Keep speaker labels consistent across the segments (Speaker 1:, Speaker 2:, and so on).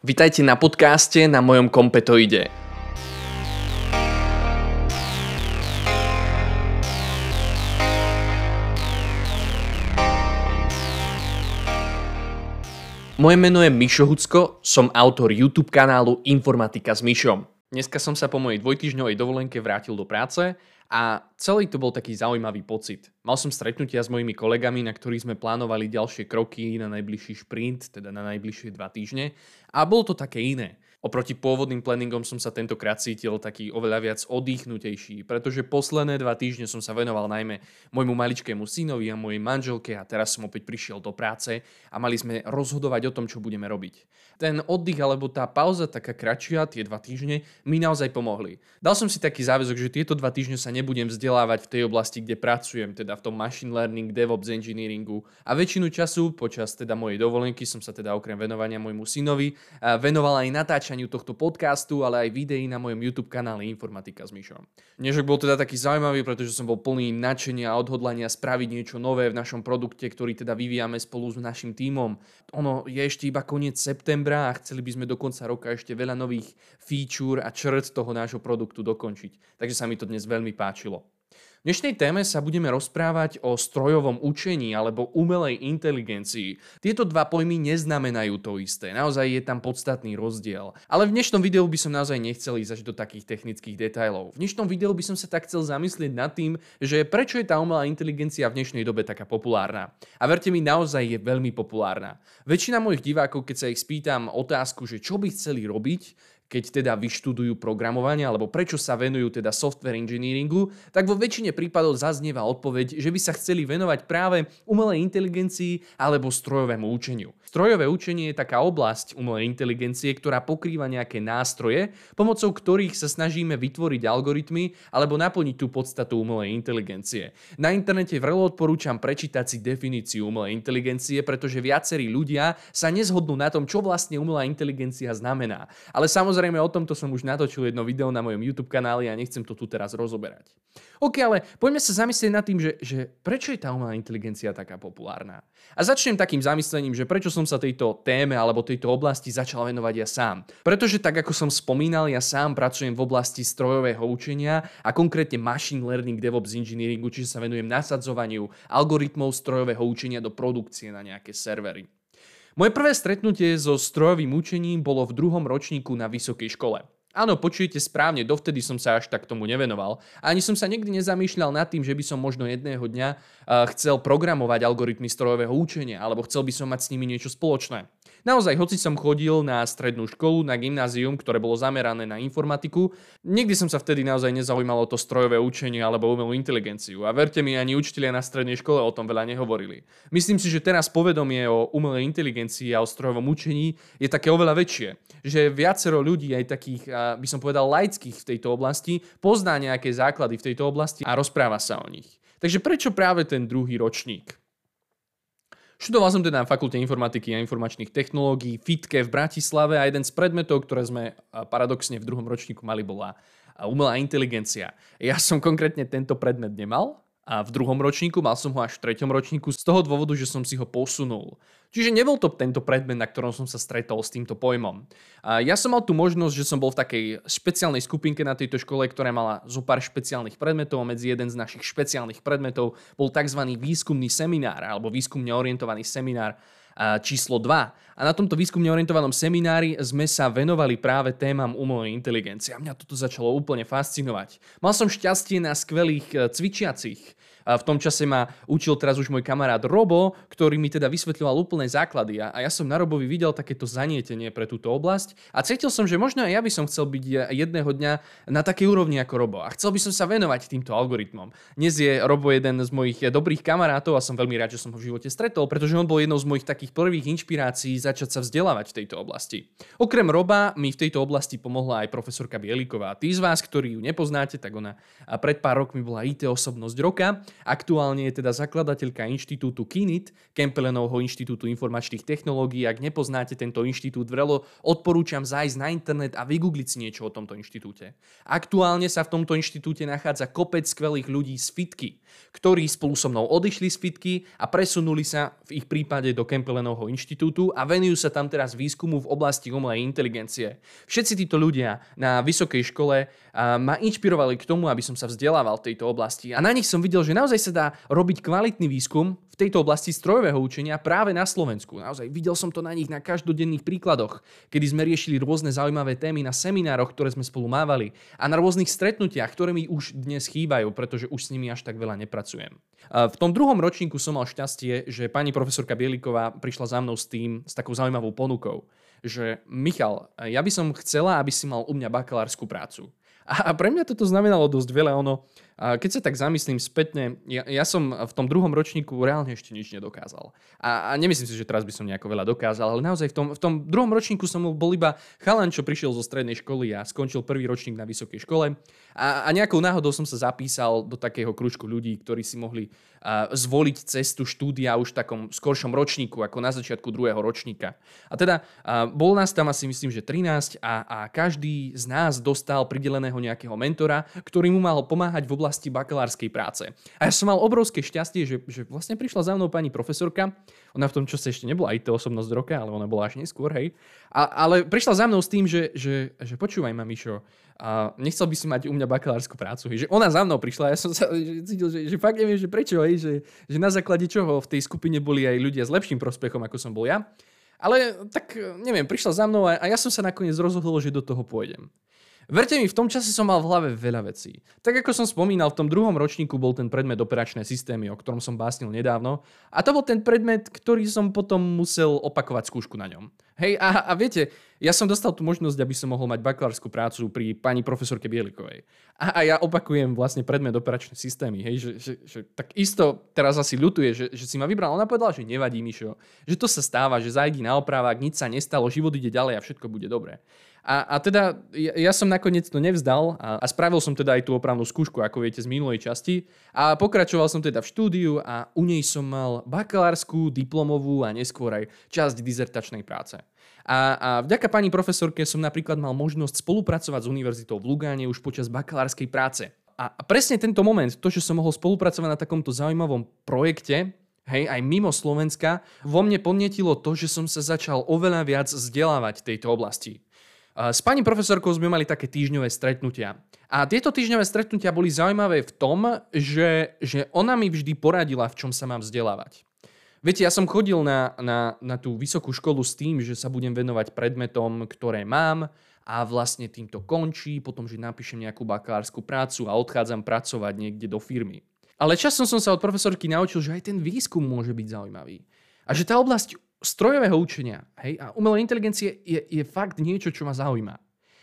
Speaker 1: Vitajte na podcaste na mojom kompetoide. Moje meno je Mišo Hucko, som autor YouTube kanálu Informatika s Mišom. Dneska som sa po mojej dvojtyžňovej dovolenke vrátil do práce a celý to bol taký zaujímavý pocit. Mal som stretnutia s mojimi kolegami, na ktorých sme plánovali ďalšie kroky na najbližší šprint, teda na najbližšie dva týždne a bolo to také iné. Oproti pôvodným planningom som sa tentokrát cítil taký oveľa viac oddychnutejší, pretože posledné dva týždne som sa venoval najmä môjmu maličkému synovi a mojej manželke a teraz som opäť prišiel do práce a mali sme rozhodovať o tom, čo budeme robiť. Ten oddych alebo tá pauza taká kratšia, tie dva týždne, mi naozaj pomohli. Dal som si taký záväzok, že tieto dva týždne sa nebudem vzdelávať v tej oblasti, kde pracujem, teda v tom machine learning, DevOps engineeringu a väčšinu času počas teda mojej dovolenky som sa teda okrem venovania môjmu synovi venoval aj natáčaniu tohto podcastu, ale aj videí na mojom YouTube kanále Informatika s Myšom. Dnešok bol teda taký zaujímavý, pretože som bol plný nadšenia a odhodlania spraviť niečo nové v našom produkte, ktorý teda vyvíjame spolu s našim tímom. Ono je ešte iba koniec septembra a chceli by sme do konca roka ešte veľa nových feature a črt toho nášho produktu dokončiť. Takže sa mi to dnes veľmi páčilo. V dnešnej téme sa budeme rozprávať o strojovom učení alebo umelej inteligencii. Tieto dva pojmy neznamenajú to isté, naozaj je tam podstatný rozdiel. Ale v dnešnom videu by som naozaj nechcel ísť až do takých technických detailov. V dnešnom videu by som sa tak chcel zamyslieť nad tým, že prečo je tá umelá inteligencia v dnešnej dobe taká populárna. A verte mi, naozaj je veľmi populárna. Väčšina mojich divákov, keď sa ich spýtam otázku, že čo by chceli robiť, keď teda vyštudujú programovanie alebo prečo sa venujú teda software engineeringu, tak vo väčšine prípadov zaznieva odpoveď, že by sa chceli venovať práve umelej inteligencii alebo strojovému učeniu. Strojové učenie je taká oblasť umelej inteligencie, ktorá pokrýva nejaké nástroje, pomocou ktorých sa snažíme vytvoriť algoritmy alebo naplniť tú podstatu umelej inteligencie. Na internete vrelo odporúčam prečítať si definíciu umelej inteligencie, pretože viacerí ľudia sa nezhodnú na tom, čo vlastne umelá inteligencia znamená. Ale samozrejme o tomto som už natočil jedno video na mojom YouTube kanáli a nechcem to tu teraz rozoberať. OK, ale poďme sa zamyslieť nad tým, že, že prečo je tá umelá inteligencia taká populárna. A začnem takým zamyslením, že prečo som som sa tejto téme alebo tejto oblasti začal venovať ja sám. Pretože tak ako som spomínal, ja sám pracujem v oblasti strojového učenia a konkrétne machine learning DevOps engineeringu, čiže sa venujem nasadzovaniu algoritmov strojového učenia do produkcie na nejaké servery. Moje prvé stretnutie so strojovým učením bolo v druhom ročníku na vysokej škole. Áno, počujete správne, dovtedy som sa až tak tomu nevenoval. Ani som sa nikdy nezamýšľal nad tým, že by som možno jedného dňa chcel programovať algoritmy strojového učenia, alebo chcel by som mať s nimi niečo spoločné. Naozaj, hoci som chodil na strednú školu, na gymnázium, ktoré bolo zamerané na informatiku, nikdy som sa vtedy naozaj nezaujímalo to strojové učenie alebo umelú inteligenciu. A verte mi, ani učitelia na strednej škole o tom veľa nehovorili. Myslím si, že teraz povedomie o umelej inteligencii a o strojovom učení je také oveľa väčšie. Že viacero ľudí, aj takých, by som povedal, laických v tejto oblasti, pozná nejaké základy v tejto oblasti a rozpráva sa o nich. Takže prečo práve ten druhý ročník? Študoval som teda na fakulte informatiky a informačných technológií FITKE v Bratislave a jeden z predmetov, ktoré sme paradoxne v druhom ročníku mali, bola umelá inteligencia. Ja som konkrétne tento predmet nemal, a v druhom ročníku, mal som ho až v treťom ročníku z toho dôvodu, že som si ho posunul. Čiže nebol to tento predmet, na ktorom som sa stretol s týmto pojmom. A ja som mal tu možnosť, že som bol v takej špeciálnej skupinke na tejto škole, ktorá mala zo pár špeciálnych predmetov a medzi jeden z našich špeciálnych predmetov bol tzv. výskumný seminár alebo výskumne orientovaný seminár číslo 2. A na tomto výskumne orientovanom seminári sme sa venovali práve témam umelej inteligencie. A mňa toto začalo úplne fascinovať. Mal som šťastie na skvelých e, cvičiacich v tom čase ma učil teraz už môj kamarát Robo, ktorý mi teda vysvetľoval úplné základy. A ja som na Robovi videl takéto zanietenie pre túto oblasť a cítil som, že možno aj ja by som chcel byť jedného dňa na takej úrovni ako Robo. A chcel by som sa venovať týmto algoritmom. Dnes je Robo jeden z mojich dobrých kamarátov a som veľmi rád, že som ho v živote stretol, pretože on bol jednou z mojich takých prvých inšpirácií začať sa vzdelávať v tejto oblasti. Okrem Roba mi v tejto oblasti pomohla aj profesorka Bieliková. Tí z vás, ktorí ju nepoznáte, tak ona pred pár rokmi bola IT osobnosť roka Aktuálne je teda zakladateľka inštitútu KINIT, Kempelenovho inštitútu informačných technológií. Ak nepoznáte tento inštitút, vrelo odporúčam zájsť na internet a vygoogliť si niečo o tomto inštitúte. Aktuálne sa v tomto inštitúte nachádza kopec skvelých ľudí z Fitky, ktorí spolu so mnou odišli z Fitky a presunuli sa v ich prípade do Kempelenovho inštitútu a venujú sa tam teraz výskumu v oblasti umelej inteligencie. Všetci títo ľudia na vysokej škole ma inšpirovali k tomu, aby som sa vzdelával v tejto oblasti. A na nich som videl, že naozaj sa dá robiť kvalitný výskum v tejto oblasti strojového učenia práve na Slovensku. Naozaj videl som to na nich na každodenných príkladoch, kedy sme riešili rôzne zaujímavé témy na seminároch, ktoré sme spolu mávali a na rôznych stretnutiach, ktoré mi už dnes chýbajú, pretože už s nimi až tak veľa nepracujem. V tom druhom ročníku som mal šťastie, že pani profesorka Bieliková prišla za mnou s tým, s takou zaujímavou ponukou že Michal, ja by som chcela, aby si mal u mňa bakalárskú prácu. A pre mňa toto znamenalo dosť veľa. Ono, keď sa tak zamyslím spätne, ja, ja som v tom druhom ročníku reálne ešte nič nedokázal. A, a nemyslím si, že teraz by som nejako veľa dokázal, ale naozaj v tom, v tom druhom ročníku som bol iba chalan, čo prišiel zo strednej školy a skončil prvý ročník na vysokej škole. A, a nejakou náhodou som sa zapísal do takého kružku ľudí, ktorí si mohli uh, zvoliť cestu štúdia už v takom skoršom ročníku, ako na začiatku druhého ročníka. A teda uh, bol nás tam asi myslím, že 13 a, a každý z nás dostal prideleného nejakého mentora, ktorý mu mal pomáhať v oblasti oblasti bakalárskej práce. A ja som mal obrovské šťastie, že, že vlastne prišla za mnou pani profesorka, ona v tom čase ešte nebola IT osobnosť roka, ale ona bola až neskôr, hej. A, ale prišla za mnou s tým, že, že, že počúvaj ma, Mišo, a nechcel by si mať u mňa bakalárskú prácu. Hej. Že ona za mnou prišla, ja som sa cítil, že, že fakt neviem, že prečo, hej, že, že na základe čoho v tej skupine boli aj ľudia s lepším prospechom, ako som bol ja. Ale tak neviem, prišla za mnou a, a ja som sa nakoniec rozhodol, že do toho pôjdem. Verte mi, v tom čase som mal v hlave veľa vecí. Tak ako som spomínal, v tom druhom ročníku bol ten predmet operačné systémy, o ktorom som básnil nedávno. A to bol ten predmet, ktorý som potom musel opakovať skúšku na ňom. Hej, a, a viete, ja som dostal tú možnosť, aby som mohol mať bakalárskú prácu pri pani profesorke Bielikovej. A, a ja opakujem vlastne predmet operačné systémy. Hej, že, že, že, tak isto teraz asi ľutuje, že, že si ma vybral. Ona povedala, že nevadí, Mišo. Že to sa stáva, že zajdi na opravách, nič sa nestalo, život ide ďalej a všetko bude dobré. A, a teda ja, ja som nakoniec to nevzdal a, a spravil som teda aj tú opravnú skúšku, ako viete, z minulej časti. A pokračoval som teda v štúdiu a u nej som mal bakalárskú, diplomovú a neskôr aj časť dizertačnej práce. A, a vďaka pani profesorke som napríklad mal možnosť spolupracovať s univerzitou v Lugáne už počas bakalárskej práce. A presne tento moment, to, že som mohol spolupracovať na takomto zaujímavom projekte, hej, aj mimo Slovenska, vo mne podnetilo to, že som sa začal oveľa viac vzdelávať v tejto oblasti. S pani profesorkou sme mali také týždňové stretnutia. A tieto týždňové stretnutia boli zaujímavé v tom, že, že ona mi vždy poradila, v čom sa mám vzdelávať. Viete, ja som chodil na, na, na tú vysokú školu s tým, že sa budem venovať predmetom, ktoré mám a vlastne týmto končí, potom, že napíšem nejakú bakalárskú prácu a odchádzam pracovať niekde do firmy. Ale časom som sa od profesorky naučil, že aj ten výskum môže byť zaujímavý. A že tá oblasť strojového učenia hej, a umelej inteligencie je, je fakt niečo, čo ma zaujíma.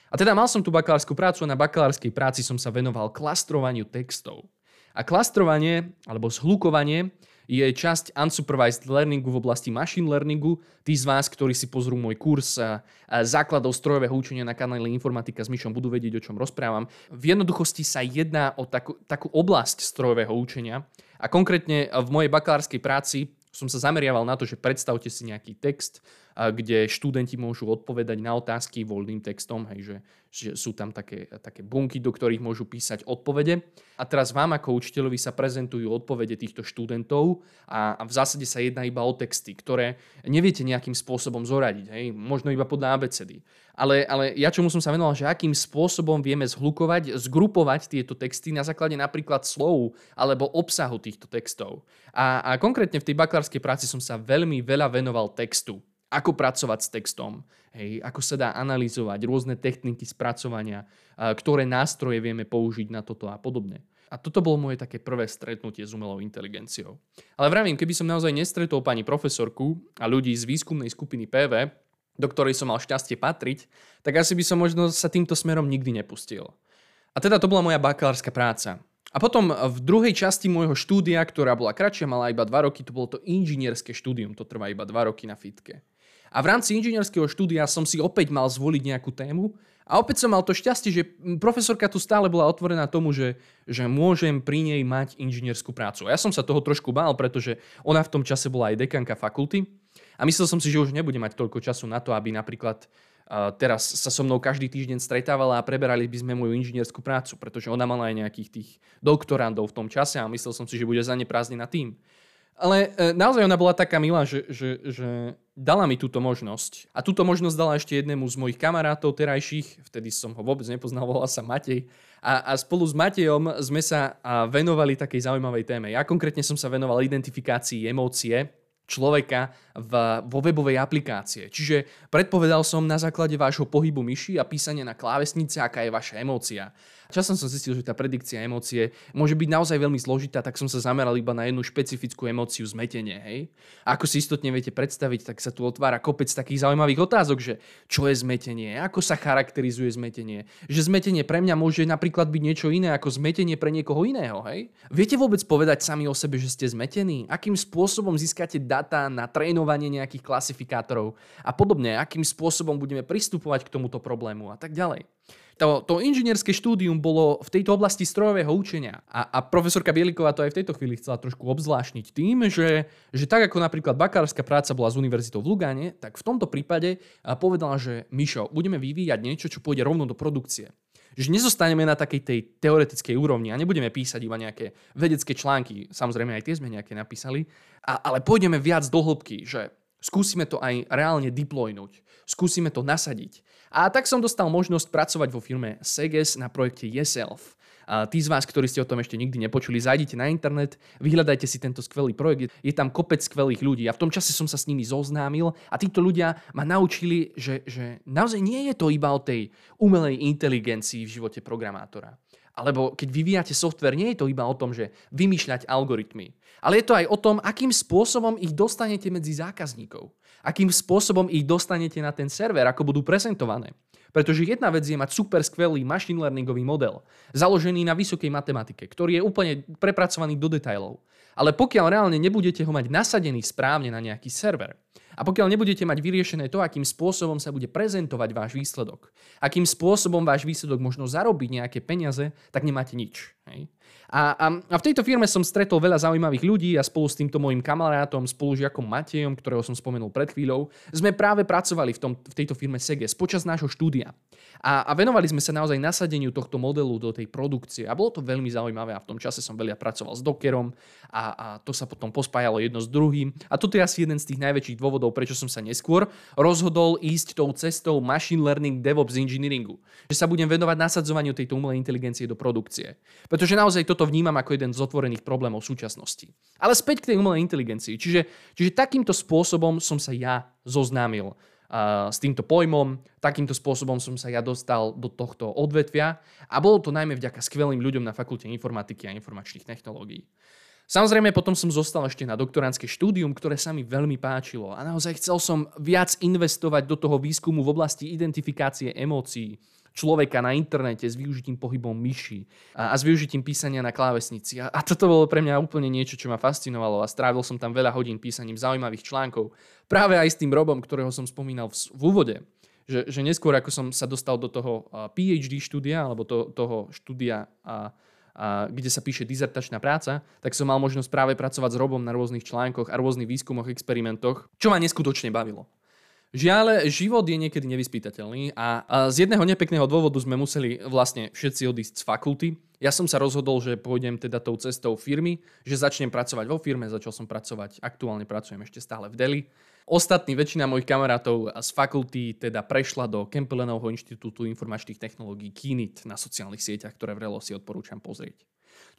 Speaker 1: A teda mal som tu bakalárskú prácu a na bakalárskej práci som sa venoval klastrovaniu textov. A klastrovanie alebo zhlukovanie je časť unsupervised learningu v oblasti machine learningu. Tí z vás, ktorí si pozrú môj kurz základov strojového učenia na kanále Informatika s Myšom, budú vedieť, o čom rozprávam. V jednoduchosti sa jedná o takú, takú oblasť strojového učenia. A konkrétne v mojej bakalárskej práci som sa zameriaval na to, že predstavte si nejaký text, kde študenti môžu odpovedať na otázky voľným textom, hej, že, že sú tam také, také bunky, do ktorých môžu písať odpovede. A teraz vám ako učiteľovi sa prezentujú odpovede týchto študentov a, a v zásade sa jedná iba o texty, ktoré neviete nejakým spôsobom zoradiť, hej, možno iba podľa ABCD. Ale, ale ja čomu som sa venoval, že akým spôsobom vieme zhlukovať, zgrupovať tieto texty na základe napríklad slov alebo obsahu týchto textov. A, a konkrétne v tej bakalárskej práci som sa veľmi veľa venoval textu ako pracovať s textom, hej, ako sa dá analyzovať, rôzne techniky spracovania, ktoré nástroje vieme použiť na toto a podobne. A toto bolo moje také prvé stretnutie s umelou inteligenciou. Ale vravím, keby som naozaj nestretol pani profesorku a ľudí z výskumnej skupiny PV, do ktorej som mal šťastie patriť, tak asi by som možno sa týmto smerom nikdy nepustil. A teda to bola moja bakalárska práca. A potom v druhej časti môjho štúdia, ktorá bola kratšia, mala iba 2 roky, to bolo to inžinierské štúdium, to trvá iba 2 roky na fitke. A v rámci inžinierského štúdia som si opäť mal zvoliť nejakú tému A opäť som mal to šťastie, že profesorka tu stále bola otvorená tomu, že, že môžem pri nej mať inžinierskú prácu. A ja som sa toho trošku bál, pretože ona v tom čase bola aj dekanka fakulty a myslel som si, že už nebude mať toľko času na to, aby napríklad teraz sa so mnou každý týždeň stretávala a preberali by sme moju inžinierskú prácu, pretože ona mala aj nejakých tých doktorandov v tom čase a myslel som si, že bude zaneprázdnená tým. Ale e, naozaj ona bola taká milá, že, že, že dala mi túto možnosť. A túto možnosť dala ešte jednému z mojich kamarátov terajších, vtedy som ho vôbec nepoznal, volal sa Matej. A, a spolu s Matejom sme sa venovali takej zaujímavej téme. Ja konkrétne som sa venoval identifikácii emócie človeka v, vo webovej aplikácie. Čiže predpovedal som na základe vášho pohybu myši a písania na klávesnice, aká je vaša emócia. Časom som zistil, že tá predikcia emócie môže byť naozaj veľmi zložitá, tak som sa zameral iba na jednu špecifickú emóciu zmetenie. Hej? A ako si istotne viete predstaviť, tak sa tu otvára kopec takých zaujímavých otázok, že čo je zmetenie, ako sa charakterizuje zmetenie. Že zmetenie pre mňa môže napríklad byť niečo iné ako zmetenie pre niekoho iného. Hej? Viete vôbec povedať sami o sebe, že ste zmetení? Akým spôsobom získate data na trénovanie nejakých klasifikátorov a podobne? Akým spôsobom budeme pristupovať k tomuto problému a tak ďalej to, to inžinierské štúdium bolo v tejto oblasti strojového učenia. A, a profesorka Bieliková to aj v tejto chvíli chcela trošku obzvláštniť tým, že, že tak ako napríklad bakárska práca bola z univerzitou v Lugáne, tak v tomto prípade povedala, že Mišo, budeme vyvíjať niečo, čo pôjde rovno do produkcie že nezostaneme na takej tej teoretickej úrovni a nebudeme písať iba nejaké vedecké články, samozrejme aj tie sme nejaké napísali, a, ale pôjdeme viac do hĺbky, že skúsime to aj reálne deploynúť, skúsime to nasadiť. A tak som dostal možnosť pracovať vo firme Seges na projekte Yeself. Tí z vás, ktorí ste o tom ešte nikdy nepočuli, zajdite na internet, vyhľadajte si tento skvelý projekt. Je tam kopec skvelých ľudí a v tom čase som sa s nimi zoznámil a títo ľudia ma naučili, že, že naozaj nie je to iba o tej umelej inteligencii v živote programátora. Alebo keď vyvíjate software, nie je to iba o tom, že vymýšľať algoritmy, ale je to aj o tom, akým spôsobom ich dostanete medzi zákazníkov. Akým spôsobom ich dostanete na ten server, ako budú prezentované. Pretože jedna vec je mať super skvelý machine learningový model, založený na vysokej matematike, ktorý je úplne prepracovaný do detajlov. Ale pokiaľ reálne nebudete ho mať nasadený správne na nejaký server, a pokiaľ nebudete mať vyriešené to, akým spôsobom sa bude prezentovať váš výsledok, akým spôsobom váš výsledok možno zarobiť nejaké peniaze, tak nemáte nič. Hej? A, a, a v tejto firme som stretol veľa zaujímavých ľudí a spolu s týmto môjim kamarátom, spolužiakom Matejom, ktorého som spomenul pred chvíľou, sme práve pracovali v, tom, v tejto firme Seges počas nášho štúdia. A, a venovali sme sa naozaj nasadeniu tohto modelu do tej produkcie a bolo to veľmi zaujímavé a v tom čase som veľa pracoval s Dockerom a, a to sa potom pospájalo jedno s druhým. A toto je asi jeden z tých najväčších dôvodov, prečo som sa neskôr rozhodol ísť tou cestou machine learning DevOps engineeringu. Že sa budem venovať nasadzovaniu tejto umelej inteligencie do produkcie. Pretože naozaj to toto vnímam ako jeden z otvorených problémov súčasnosti. Ale späť k tej umelej inteligencii. Čiže, čiže takýmto spôsobom som sa ja zoznámil uh, s týmto pojmom, takýmto spôsobom som sa ja dostal do tohto odvetvia a bolo to najmä vďaka skvelým ľuďom na fakulte informatiky a informačných technológií. Samozrejme, potom som zostal ešte na doktorantské štúdium, ktoré sa mi veľmi páčilo a naozaj chcel som viac investovať do toho výskumu v oblasti identifikácie emócií, človeka na internete s využitím pohybom myši a, a s využitím písania na klávesnici. A, a toto bolo pre mňa úplne niečo, čo ma fascinovalo a strávil som tam veľa hodín písaním zaujímavých článkov. Práve aj s tým Robom, ktorého som spomínal v, v úvode. Že, že neskôr, ako som sa dostal do toho PhD štúdia, alebo to, toho štúdia, a, kde sa píše dizertačná práca, tak som mal možnosť práve pracovať s Robom na rôznych článkoch a rôznych výskumoch, experimentoch, čo ma neskutočne bavilo. Žiaľ, život je niekedy nevyspytateľný a, z jedného nepekného dôvodu sme museli vlastne všetci odísť z fakulty. Ja som sa rozhodol, že pôjdem teda tou cestou firmy, že začnem pracovať vo firme, začal som pracovať, aktuálne pracujem ešte stále v Deli. Ostatní, väčšina mojich kamarátov z fakulty teda prešla do Kempelenovho inštitútu informačných technológií KINIT na sociálnych sieťach, ktoré vrelo si odporúčam pozrieť.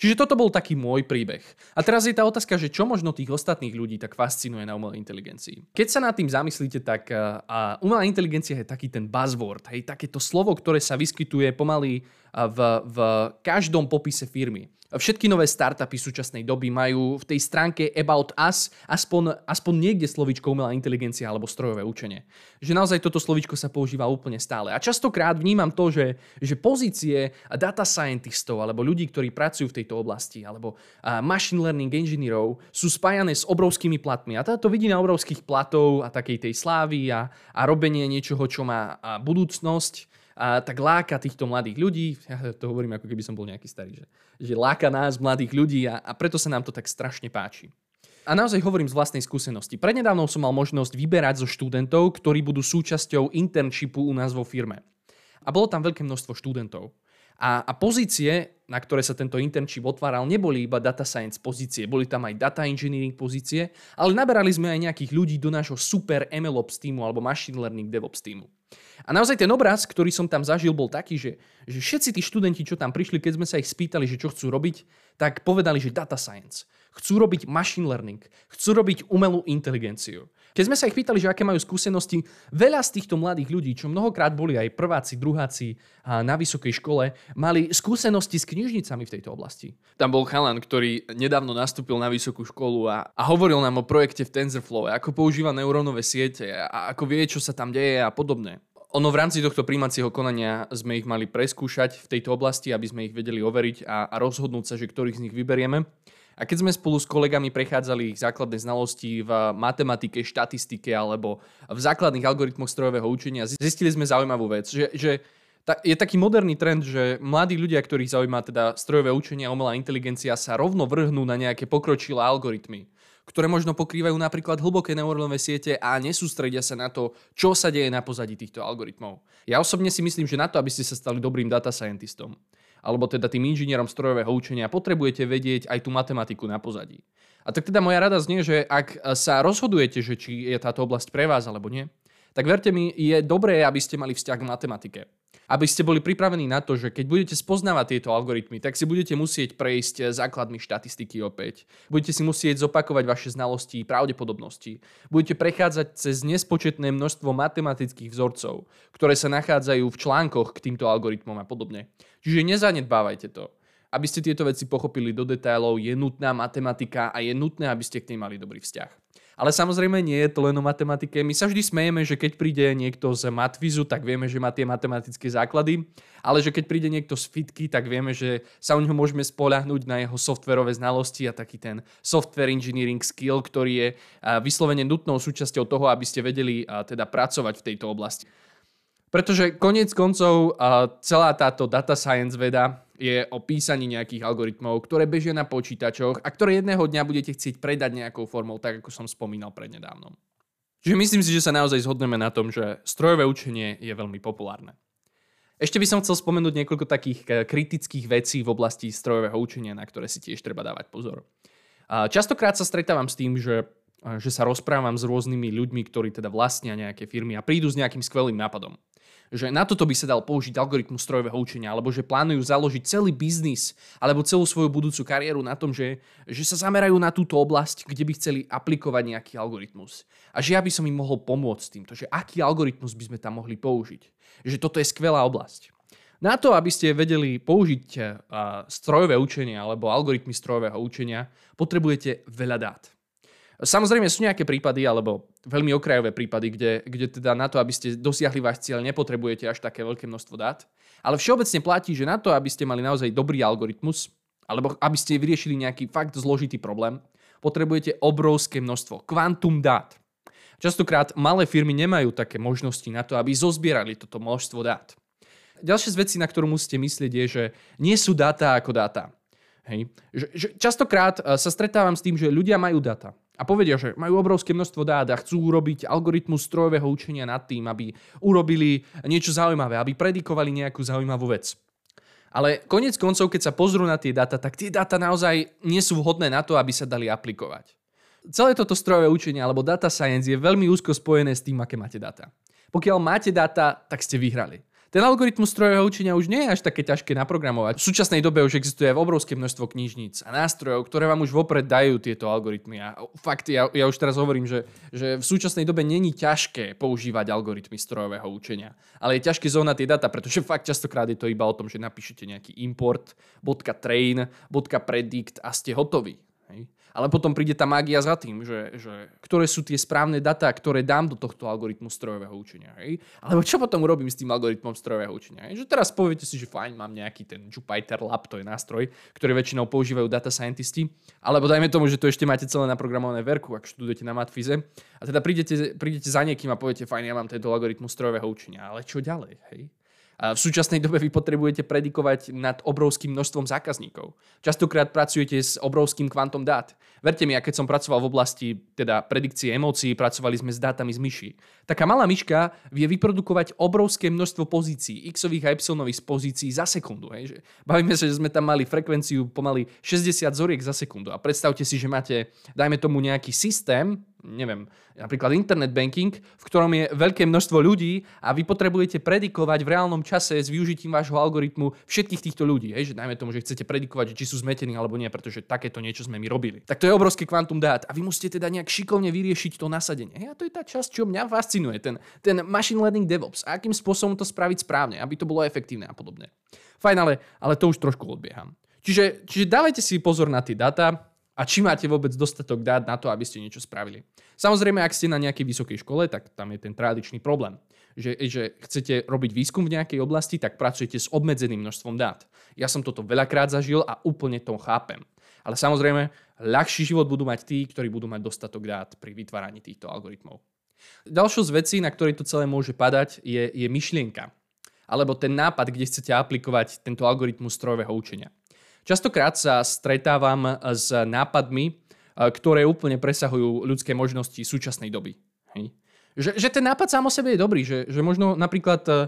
Speaker 1: Čiže toto bol taký môj príbeh. A teraz je tá otázka, že čo možno tých ostatných ľudí tak fascinuje na umelej inteligencii. Keď sa nad tým zamyslíte, tak uh, umelá inteligencia je taký ten buzzword, hej, takéto slovo, ktoré sa vyskytuje pomaly v, v každom popise firmy. Všetky nové startupy súčasnej doby majú v tej stránke About Us aspoň, aspoň niekde slovíčko umelá inteligencia alebo strojové učenie. Že naozaj toto slovíčko sa používa úplne stále. A častokrát vnímam to, že, že pozície data scientistov alebo ľudí, ktorí pracujú v tejto oblasti alebo machine learning engineerov sú spájané s obrovskými platmi. A to vidí na obrovských platov a takej tej slávy a, a robenie niečoho, čo má budúcnosť a, tak láka týchto mladých ľudí, ja to hovorím ako keby som bol nejaký starý, že, že láka nás, mladých ľudí a, a preto sa nám to tak strašne páči. A naozaj hovorím z vlastnej skúsenosti. Prednedávno som mal možnosť vyberať zo študentov, ktorí budú súčasťou internshipu u nás vo firme. A bolo tam veľké množstvo študentov. A, a pozície, na ktoré sa tento internship otváral, neboli iba data science pozície, boli tam aj data engineering pozície, ale naberali sme aj nejakých ľudí do nášho super MLOps týmu alebo machine learning DevOps týmu. A naozaj ten obraz, ktorý som tam zažil, bol taký, že, že všetci tí študenti, čo tam prišli, keď sme sa ich spýtali, že čo chcú robiť, tak povedali, že data science. Chcú robiť machine learning, chcú robiť umelú inteligenciu. Keď sme sa ich pýtali, že aké majú skúsenosti, veľa z týchto mladých ľudí, čo mnohokrát boli aj prváci, druháci na vysokej škole, mali skúsenosti s knižnicami v tejto oblasti. Tam bol chalan, ktorý nedávno nastúpil na vysokú školu a, a hovoril nám o projekte v TensorFlow, ako používa neurónové siete a ako vie, čo sa tam deje a podobne. Ono v rámci tohto príjmacieho konania sme ich mali preskúšať v tejto oblasti, aby sme ich vedeli overiť a, a rozhodnúť sa, že ktorých z nich vyberieme. A keď sme spolu s kolegami prechádzali ich základné znalosti v matematike, štatistike alebo v základných algoritmoch strojového učenia, zistili sme zaujímavú vec, že, že je taký moderný trend, že mladí ľudia, ktorých zaujíma teda strojové učenie a umelá inteligencia, sa rovno vrhnú na nejaké pokročilé algoritmy, ktoré možno pokrývajú napríklad hlboké neurónové siete a nesústredia sa na to, čo sa deje na pozadí týchto algoritmov. Ja osobne si myslím, že na to, aby ste sa stali dobrým data scientistom, alebo teda tým inžinierom strojového učenia, potrebujete vedieť aj tú matematiku na pozadí. A tak teda moja rada znie, že ak sa rozhodujete, že či je táto oblasť pre vás alebo nie, tak verte mi, je dobré, aby ste mali vzťah k matematike aby ste boli pripravení na to, že keď budete spoznávať tieto algoritmy, tak si budete musieť prejsť základmi štatistiky opäť. Budete si musieť zopakovať vaše znalosti pravdepodobnosti. Budete prechádzať cez nespočetné množstvo matematických vzorcov, ktoré sa nachádzajú v článkoch k týmto algoritmom a podobne. Čiže nezanedbávajte to. Aby ste tieto veci pochopili do detailov, je nutná matematika a je nutné, aby ste k nej mali dobrý vzťah. Ale samozrejme nie je to len o matematike. My sa vždy smejeme, že keď príde niekto z Matvizu, tak vieme, že má tie matematické základy, ale že keď príde niekto z Fitky, tak vieme, že sa u neho môžeme spolahnúť na jeho softverové znalosti a taký ten software engineering skill, ktorý je vyslovene nutnou súčasťou toho, aby ste vedeli teda pracovať v tejto oblasti. Pretože koniec koncov celá táto data science veda je o písaní nejakých algoritmov, ktoré bežia na počítačoch a ktoré jedného dňa budete chcieť predať nejakou formou, tak ako som spomínal prednedávnom. Čiže myslím si, že sa naozaj zhodneme na tom, že strojové učenie je veľmi populárne. Ešte by som chcel spomenúť niekoľko takých eh, kritických vecí v oblasti strojového učenia, na ktoré si tiež treba dávať pozor. Častokrát sa stretávam s tým, že, eh, že sa rozprávam s rôznymi ľuďmi, ktorí teda vlastnia nejaké firmy a prídu s nejakým skvelým nápadom že na toto by sa dal použiť algoritmus strojového učenia, alebo že plánujú založiť celý biznis alebo celú svoju budúcu kariéru na tom, že, že sa zamerajú na túto oblasť, kde by chceli aplikovať nejaký algoritmus. A že ja by som im mohol pomôcť týmto, že aký algoritmus by sme tam mohli použiť. Že toto je skvelá oblasť. Na to, aby ste vedeli použiť strojové učenie alebo algoritmy strojového učenia, potrebujete veľa dát. Samozrejme sú nejaké prípady, alebo veľmi okrajové prípady, kde, kde teda na to, aby ste dosiahli váš cieľ, nepotrebujete až také veľké množstvo dát. Ale všeobecne platí, že na to, aby ste mali naozaj dobrý algoritmus, alebo aby ste vyriešili nejaký fakt zložitý problém, potrebujete obrovské množstvo, kvantum dát. Častokrát malé firmy nemajú také možnosti na to, aby zozbierali toto množstvo dát. Ďalšia z vecí, na ktorú musíte myslieť, je, že nie sú dáta ako dáta. Hej. Že, že častokrát eh, sa stretávam s tým, že ľudia majú data a povedia, že majú obrovské množstvo dát a chcú urobiť algoritmus strojového učenia nad tým, aby urobili niečo zaujímavé, aby predikovali nejakú zaujímavú vec. Ale konec koncov, keď sa pozrú na tie dáta, tak tie dáta naozaj nie sú vhodné na to, aby sa dali aplikovať. Celé toto strojové učenie alebo data science je veľmi úzko spojené s tým, aké máte dáta. Pokiaľ máte dáta, tak ste vyhrali. Ten algoritmus strojového učenia už nie je až také ťažké naprogramovať. V súčasnej dobe už existuje obrovské množstvo knižníc a nástrojov, ktoré vám už vopred dajú tieto algoritmy. A fakt, ja, ja už teraz hovorím, že, že v súčasnej dobe není ťažké používať algoritmy strojového učenia. Ale je ťažké zohnať tie data, pretože fakt častokrát je to iba o tom, že napíšete nejaký import, .train, .predict a ste hotoví. Ale potom príde tá mágia za tým, že, že ktoré sú tie správne data, ktoré dám do tohto algoritmu strojového učenia. Hej? Alebo čo potom urobím s tým algoritmom strojového učenia? Hej? Že teraz poviete si, že fajn, mám nejaký ten Jupyter Lab, to je nástroj, ktorý väčšinou používajú data scientisti, alebo dajme tomu, že to ešte máte celé naprogramované verku, ak študujete na Matfize, a teda prídete, prídete za niekým a poviete, fajn, ja mám tento algoritmus strojového učenia, ale čo ďalej? Hej? V súčasnej dobe vy potrebujete predikovať nad obrovským množstvom zákazníkov. Častokrát pracujete s obrovským kvantom dát. Verte mi, ja keď som pracoval v oblasti teda predikcie emócií, pracovali sme s dátami z myší. Taká malá myška vie vyprodukovať obrovské množstvo pozícií, x a y pozícií za sekundu. Hej. Že bavíme sa, že sme tam mali frekvenciu pomaly 60 zoriek za sekundu. A predstavte si, že máte, dajme tomu nejaký systém, neviem, napríklad internet banking, v ktorom je veľké množstvo ľudí a vy potrebujete predikovať v reálnom čase s využitím vášho algoritmu všetkých týchto ľudí. Hej, že dajme tomu, že chcete predikovať, či sú zmetení alebo nie, pretože takéto niečo sme my robili. Tak to je obrovský kvantum dát a vy musíte teda nejak šikovne vyriešiť to nasadenie. Hej, a to je tá časť, čo mňa fascinuje, ten, ten machine learning DevOps. A akým spôsobom to spraviť správne, aby to bolo efektívne a podobne. Fajn, ale, ale to už trošku odbieham. Čiže, čiže dávajte si pozor na tie dáta, a či máte vôbec dostatok dát na to, aby ste niečo spravili. Samozrejme, ak ste na nejakej vysokej škole, tak tam je ten tradičný problém. Že, že chcete robiť výskum v nejakej oblasti, tak pracujete s obmedzeným množstvom dát. Ja som toto veľakrát zažil a úplne to chápem. Ale samozrejme, ľahší život budú mať tí, ktorí budú mať dostatok dát pri vytváraní týchto algoritmov. Ďalšou z vecí, na ktorej to celé môže padať, je, je myšlienka. Alebo ten nápad, kde chcete aplikovať tento algoritmus strojového učenia. Častokrát sa stretávam s nápadmi, e, ktoré úplne presahujú ľudské možnosti súčasnej doby. Hej. Že, že ten nápad sám o sebe je dobrý, že, že možno napríklad uh,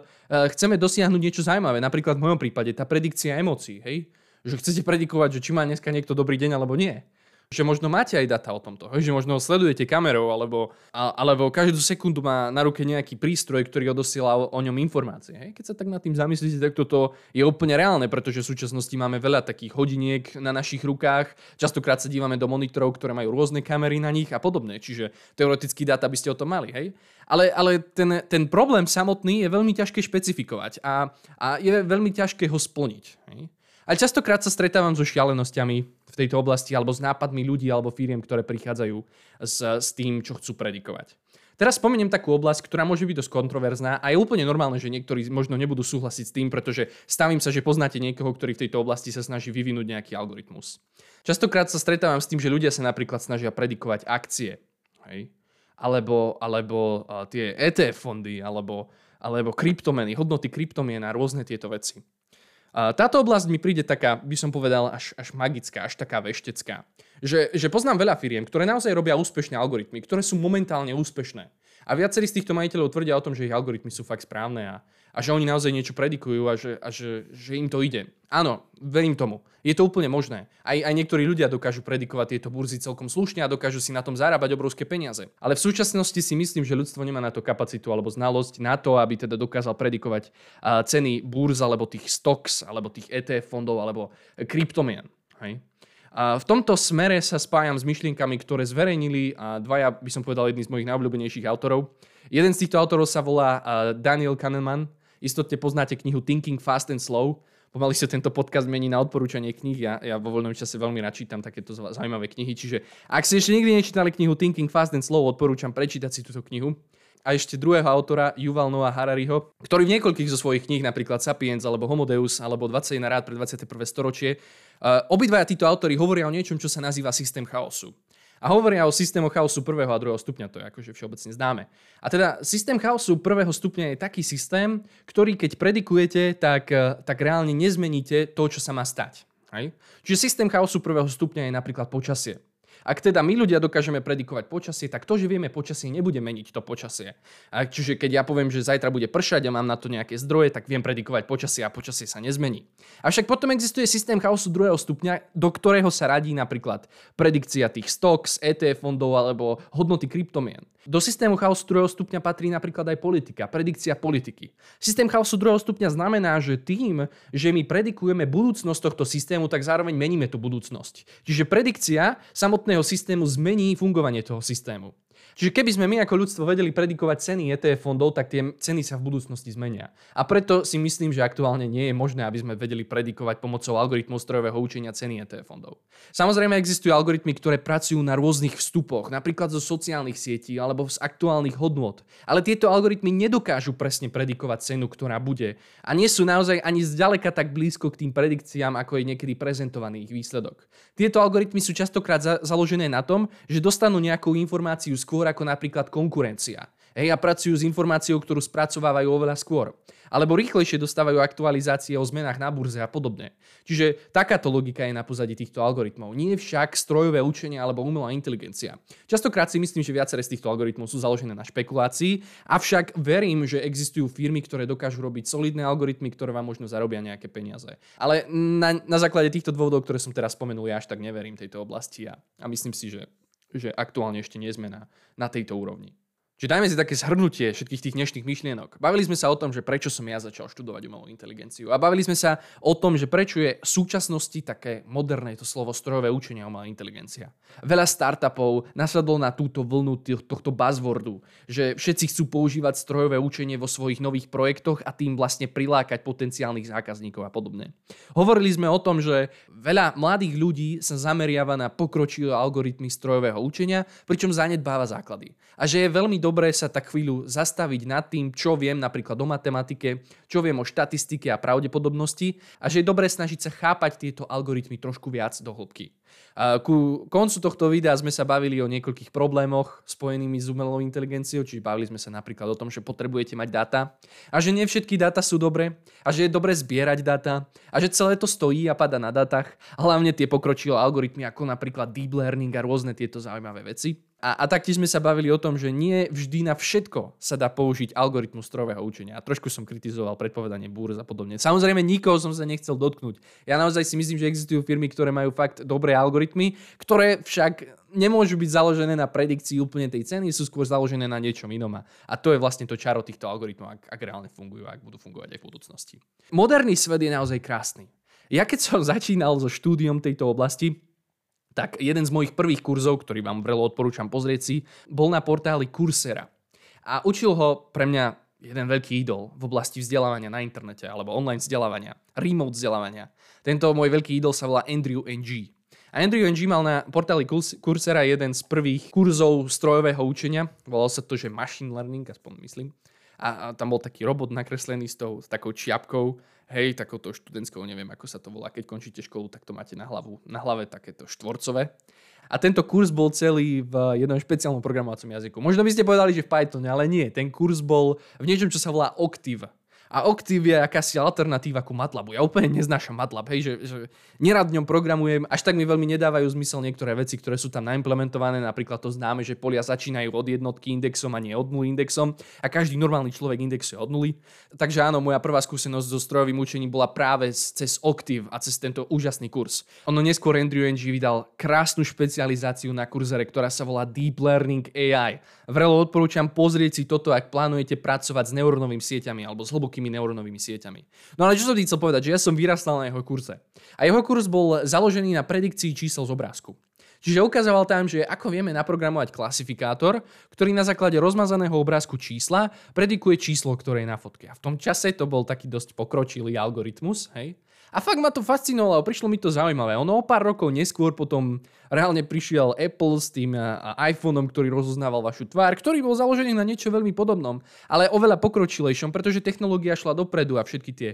Speaker 1: chceme dosiahnuť niečo zaujímavé, napríklad v mojom prípade tá predikcia emócií, hej? že chcete predikovať, že či má dneska niekto dobrý deň alebo nie že možno máte aj data o tomto, že možno sledujete kamerou, alebo, alebo každú sekundu má na ruke nejaký prístroj, ktorý odosiela o, ňom informácie. Hej? Keď sa tak nad tým zamyslíte, tak toto je úplne reálne, pretože v súčasnosti máme veľa takých hodiniek na našich rukách, častokrát sa dívame do monitorov, ktoré majú rôzne kamery na nich a podobne, čiže teoreticky data by ste o tom mali. Hej? Ale, ale ten, ten problém samotný je veľmi ťažké špecifikovať a, a je veľmi ťažké ho splniť. Hej? Ale častokrát sa stretávam so šialenosťami v tejto oblasti alebo s nápadmi ľudí alebo firiem, ktoré prichádzajú s, s tým, čo chcú predikovať. Teraz spomeniem takú oblasť, ktorá môže byť dosť kontroverzná a je úplne normálne, že niektorí možno nebudú súhlasiť s tým, pretože stavím sa, že poznáte niekoho, ktorý v tejto oblasti sa snaží vyvinúť nejaký algoritmus. Častokrát sa stretávam s tým, že ľudia sa napríklad snažia predikovať akcie. Hej? Alebo, alebo uh, tie ETF fondy, alebo, alebo kryptomeny, hodnoty kryptomien a rôzne tieto veci. Táto oblasť mi príde taká, by som povedal, až, až magická, až taká veštecká. Že, že poznám veľa firiem, ktoré naozaj robia úspešné algoritmy, ktoré sú momentálne úspešné. A viacerí z týchto majiteľov tvrdia o tom, že ich algoritmy sú fakt správne a, a že oni naozaj niečo predikujú a, že, a že, že im to ide. Áno, verím tomu. Je to úplne možné. Aj, aj niektorí ľudia dokážu predikovať tieto burzy celkom slušne a dokážu si na tom zarábať obrovské peniaze. Ale v súčasnosti si myslím, že ľudstvo nemá na to kapacitu alebo znalosť na to, aby teda dokázal predikovať uh, ceny burz alebo tých stocks alebo tých ETF fondov alebo kryptomien. Hej? V tomto smere sa spájam s myšlienkami, ktoré zverejnili dvaja, by som povedal, jedni z mojich najobľúbenejších autorov. Jeden z týchto autorov sa volá Daniel Kahneman, Istotne poznáte knihu Thinking Fast and Slow. Pomaly sa tento podcast mení na odporúčanie kníh. Ja, ja vo voľnom čase veľmi rád čítam takéto zaujímavé knihy. Čiže ak ste ešte nikdy nečítali knihu Thinking Fast and Slow, odporúčam prečítať si túto knihu. A ešte druhého autora, Yuval Noah Harariho, ktorý v niekoľkých zo svojich kníh, napríklad Sapiens alebo Homo alebo 21 rád pre 21. storočie, uh, obidvaja títo autory hovoria o niečom, čo sa nazýva systém chaosu. A hovoria o systému chaosu prvého a druhého stupňa, to je akože všeobecne známe. A teda systém chaosu prvého stupňa je taký systém, ktorý keď predikujete, tak, eh, tak reálne nezmeníte to, čo sa má stať. Hej? Čiže systém chaosu prvého stupňa je napríklad počasie. Ak teda my ľudia dokážeme predikovať počasie, tak to, že vieme počasie, nebude meniť to počasie. A čiže keď ja poviem, že zajtra bude pršať a mám na to nejaké zdroje, tak viem predikovať počasie a počasie sa nezmení. Avšak potom existuje systém chaosu druhého stupňa, do ktorého sa radí napríklad predikcia tých stocks, ETF fondov alebo hodnoty kryptomien. Do systému chaosu druhého stupňa patrí napríklad aj politika, predikcia politiky. Systém chaosu druhého stupňa znamená, že tým, že my predikujeme budúcnosť tohto systému, tak zároveň meníme tú budúcnosť. Čiže predikcia samotného systému zmení fungovanie toho systému. Čiže keby sme my ako ľudstvo vedeli predikovať ceny ETF fondov, tak tie ceny sa v budúcnosti zmenia. A preto si myslím, že aktuálne nie je možné, aby sme vedeli predikovať pomocou algoritmov strojového učenia ceny ETF fondov. Samozrejme existujú algoritmy, ktoré pracujú na rôznych vstupoch, napríklad zo sociálnych sietí alebo z aktuálnych hodnôt. Ale tieto algoritmy nedokážu presne predikovať cenu, ktorá bude. A nie sú naozaj ani zďaleka tak blízko k tým predikciám, ako je niekedy prezentovaný ich výsledok. Tieto algoritmy sú častokrát za- založené na tom, že dostanú nejakú informáciu skôr ako napríklad konkurencia. Hej, a pracujú s informáciou, ktorú spracovávajú oveľa skôr. Alebo rýchlejšie dostávajú aktualizácie o zmenách na burze a podobne. Čiže takáto logika je na pozadí týchto algoritmov. Nie však strojové učenie alebo umelá inteligencia. Častokrát si myslím, že viaceré z týchto algoritmov sú založené na špekulácii, avšak verím, že existujú firmy, ktoré dokážu robiť solidné algoritmy, ktoré vám možno zarobia nejaké peniaze. Ale na, na základe týchto dôvodov, ktoré som teraz spomenul, ja až tak neverím tejto oblasti a, a myslím si, že, že aktuálne ešte nie sme na, na tejto úrovni. Čiže dajme si také zhrnutie všetkých tých dnešných myšlienok. Bavili sme sa o tom, že prečo som ja začal študovať umelú inteligenciu. A bavili sme sa o tom, že prečo je v súčasnosti také moderné to slovo strojové učenie umelá inteligencia. Veľa startupov nasadlo na túto vlnu tohto buzzwordu, že všetci chcú používať strojové učenie vo svojich nových projektoch a tým vlastne prilákať potenciálnych zákazníkov a podobne. Hovorili sme o tom, že veľa mladých ľudí sa zameriava na pokročilé algoritmy strojového učenia, pričom zanedbáva základy. A že je veľmi dobré sa tak chvíľu zastaviť nad tým, čo viem napríklad o matematike, čo viem o štatistike a pravdepodobnosti a že je dobré snažiť sa chápať tieto algoritmy trošku viac do hĺbky. Ku koncu tohto videa sme sa bavili o niekoľkých problémoch spojenými s umelou inteligenciou, čiže bavili sme sa napríklad o tom, že potrebujete mať dáta a že nie všetky dáta sú dobré a že je dobré zbierať dáta a že celé to stojí a pada na dátach a hlavne tie pokročilé algoritmy ako napríklad deep learning a rôzne tieto zaujímavé veci. A, a taktiež sme sa bavili o tom, že nie vždy na všetko sa dá použiť algoritmus strojového učenia. A trošku som kritizoval predpovedanie búrz a podobne. Samozrejme, nikoho som sa nechcel dotknúť. Ja naozaj si myslím, že existujú firmy, ktoré majú fakt dobré algoritmy, ktoré však nemôžu byť založené na predikcii úplne tej ceny, sú skôr založené na niečom inom. A to je vlastne to čaro týchto algoritmov, ak, ak reálne fungujú, ak budú fungovať aj v budúcnosti. Moderný svet je naozaj krásny. Ja keď som začínal so štúdiom tejto oblasti, tak jeden z mojich prvých kurzov, ktorý vám vrelo odporúčam pozrieť si, bol na portáli Coursera. A učil ho pre mňa jeden veľký idol v oblasti vzdelávania na internete alebo online vzdelávania, remote vzdelávania. Tento môj veľký idol sa volá Andrew Ng. A Andrew Ng mal na portáli Coursera jeden z prvých kurzov strojového učenia. Volal sa to, že machine learning, aspoň myslím. A, a tam bol taký robot nakreslený s, tou, s takou čiapkou hej, takouto študentskou, neviem ako sa to volá, keď končíte školu, tak to máte na, hlavu, na hlave takéto štvorcové. A tento kurz bol celý v jednom špeciálnom programovacom jazyku. Možno by ste povedali, že v Pythone, ale nie. Ten kurz bol v niečom, čo sa volá Octave. A Octave je akási alternatíva ku MATLABu. Ja úplne neznášam MATLAB, hej, že, že nerad ňom programujem, až tak mi veľmi nedávajú zmysel niektoré veci, ktoré sú tam naimplementované, napríklad to známe, že polia začínajú od jednotky indexom a nie od nuly indexom a každý normálny človek indexuje od nuly. Takže áno, moja prvá skúsenosť so strojovým učením bola práve cez Octave a cez tento úžasný kurz. Ono neskôr Andrew Ng vydal krásnu špecializáciu na kurzere, ktorá sa volá Deep Learning AI. Vrelo odporúčam pozrieť si toto, ak plánujete pracovať s neurónovými sieťami alebo s hlbokým veľkými neurónovými sieťami. No ale čo som chcel povedať, že ja som vyrastal na jeho kurze. A jeho kurz bol založený na predikcii čísel z obrázku. Čiže ukazoval tam, že ako vieme naprogramovať klasifikátor, ktorý na základe rozmazaného obrázku čísla predikuje číslo, ktoré je na fotke. A v tom čase to bol taký dosť pokročilý algoritmus, hej? A fakt ma to fascinovalo, prišlo mi to zaujímavé. Ono o pár rokov neskôr potom reálne prišiel Apple s tým iPhoneom, ktorý rozoznával vašu tvár, ktorý bol založený na niečo veľmi podobnom, ale oveľa pokročilejšom, pretože technológia šla dopredu a všetky tie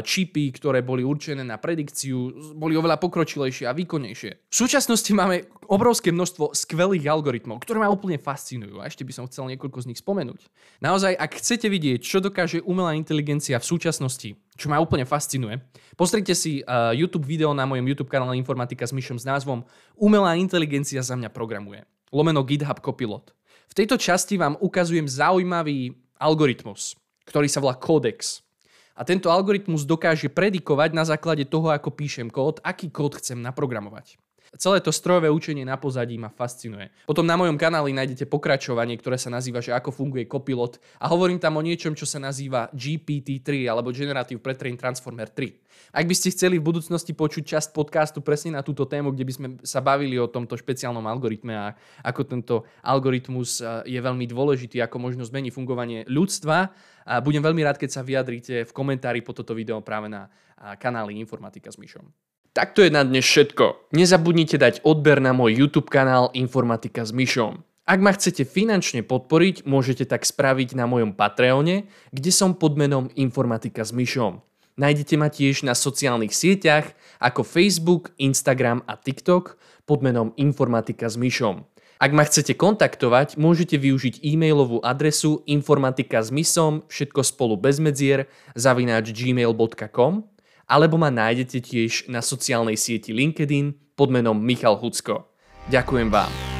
Speaker 1: čipy, ktoré boli určené na predikciu, boli oveľa pokročilejšie a výkonnejšie. V súčasnosti máme obrovské množstvo skvelých algoritmov, ktoré ma úplne fascinujú a ešte by som chcel niekoľko z nich spomenúť. Naozaj, ak chcete vidieť, čo dokáže umelá inteligencia v súčasnosti, čo ma úplne fascinuje. Pozrite si uh, YouTube video na mojom YouTube kanále Informatika s Myšom s názvom Umelá inteligencia za mňa programuje. Lomeno GitHub Copilot. V tejto časti vám ukazujem zaujímavý algoritmus, ktorý sa volá Codex. A tento algoritmus dokáže predikovať na základe toho, ako píšem kód, aký kód chcem naprogramovať. Celé to strojové učenie na pozadí ma fascinuje. Potom na mojom kanáli nájdete pokračovanie, ktoré sa nazýva, že ako funguje Copilot a hovorím tam o niečom, čo sa nazýva GPT-3 alebo Generative Pretrain Transformer 3. Ak by ste chceli v budúcnosti počuť časť podcastu presne na túto tému, kde by sme sa bavili o tomto špeciálnom algoritme a ako tento algoritmus e, je veľmi dôležitý, ako možno zmení fungovanie ľudstva, a budem veľmi rád, keď sa vyjadríte v komentári po toto video práve na kanáli Informatika s Myšom. Tak to je na dnes všetko. Nezabudnite dať odber na môj YouTube kanál Informatika s Myšom. Ak ma chcete finančne podporiť, môžete tak spraviť na mojom Patreone, kde som pod menom Informatika s Myšom. Nájdete ma tiež na sociálnych sieťach ako Facebook, Instagram a TikTok pod menom Informatika s Myšom. Ak ma chcete kontaktovať, môžete využiť e-mailovú adresu informatika s misom, všetko spolu bez medzier, zavináč gmail.com alebo ma nájdete tiež na sociálnej sieti LinkedIn pod menom Michal Hucko. Ďakujem vám.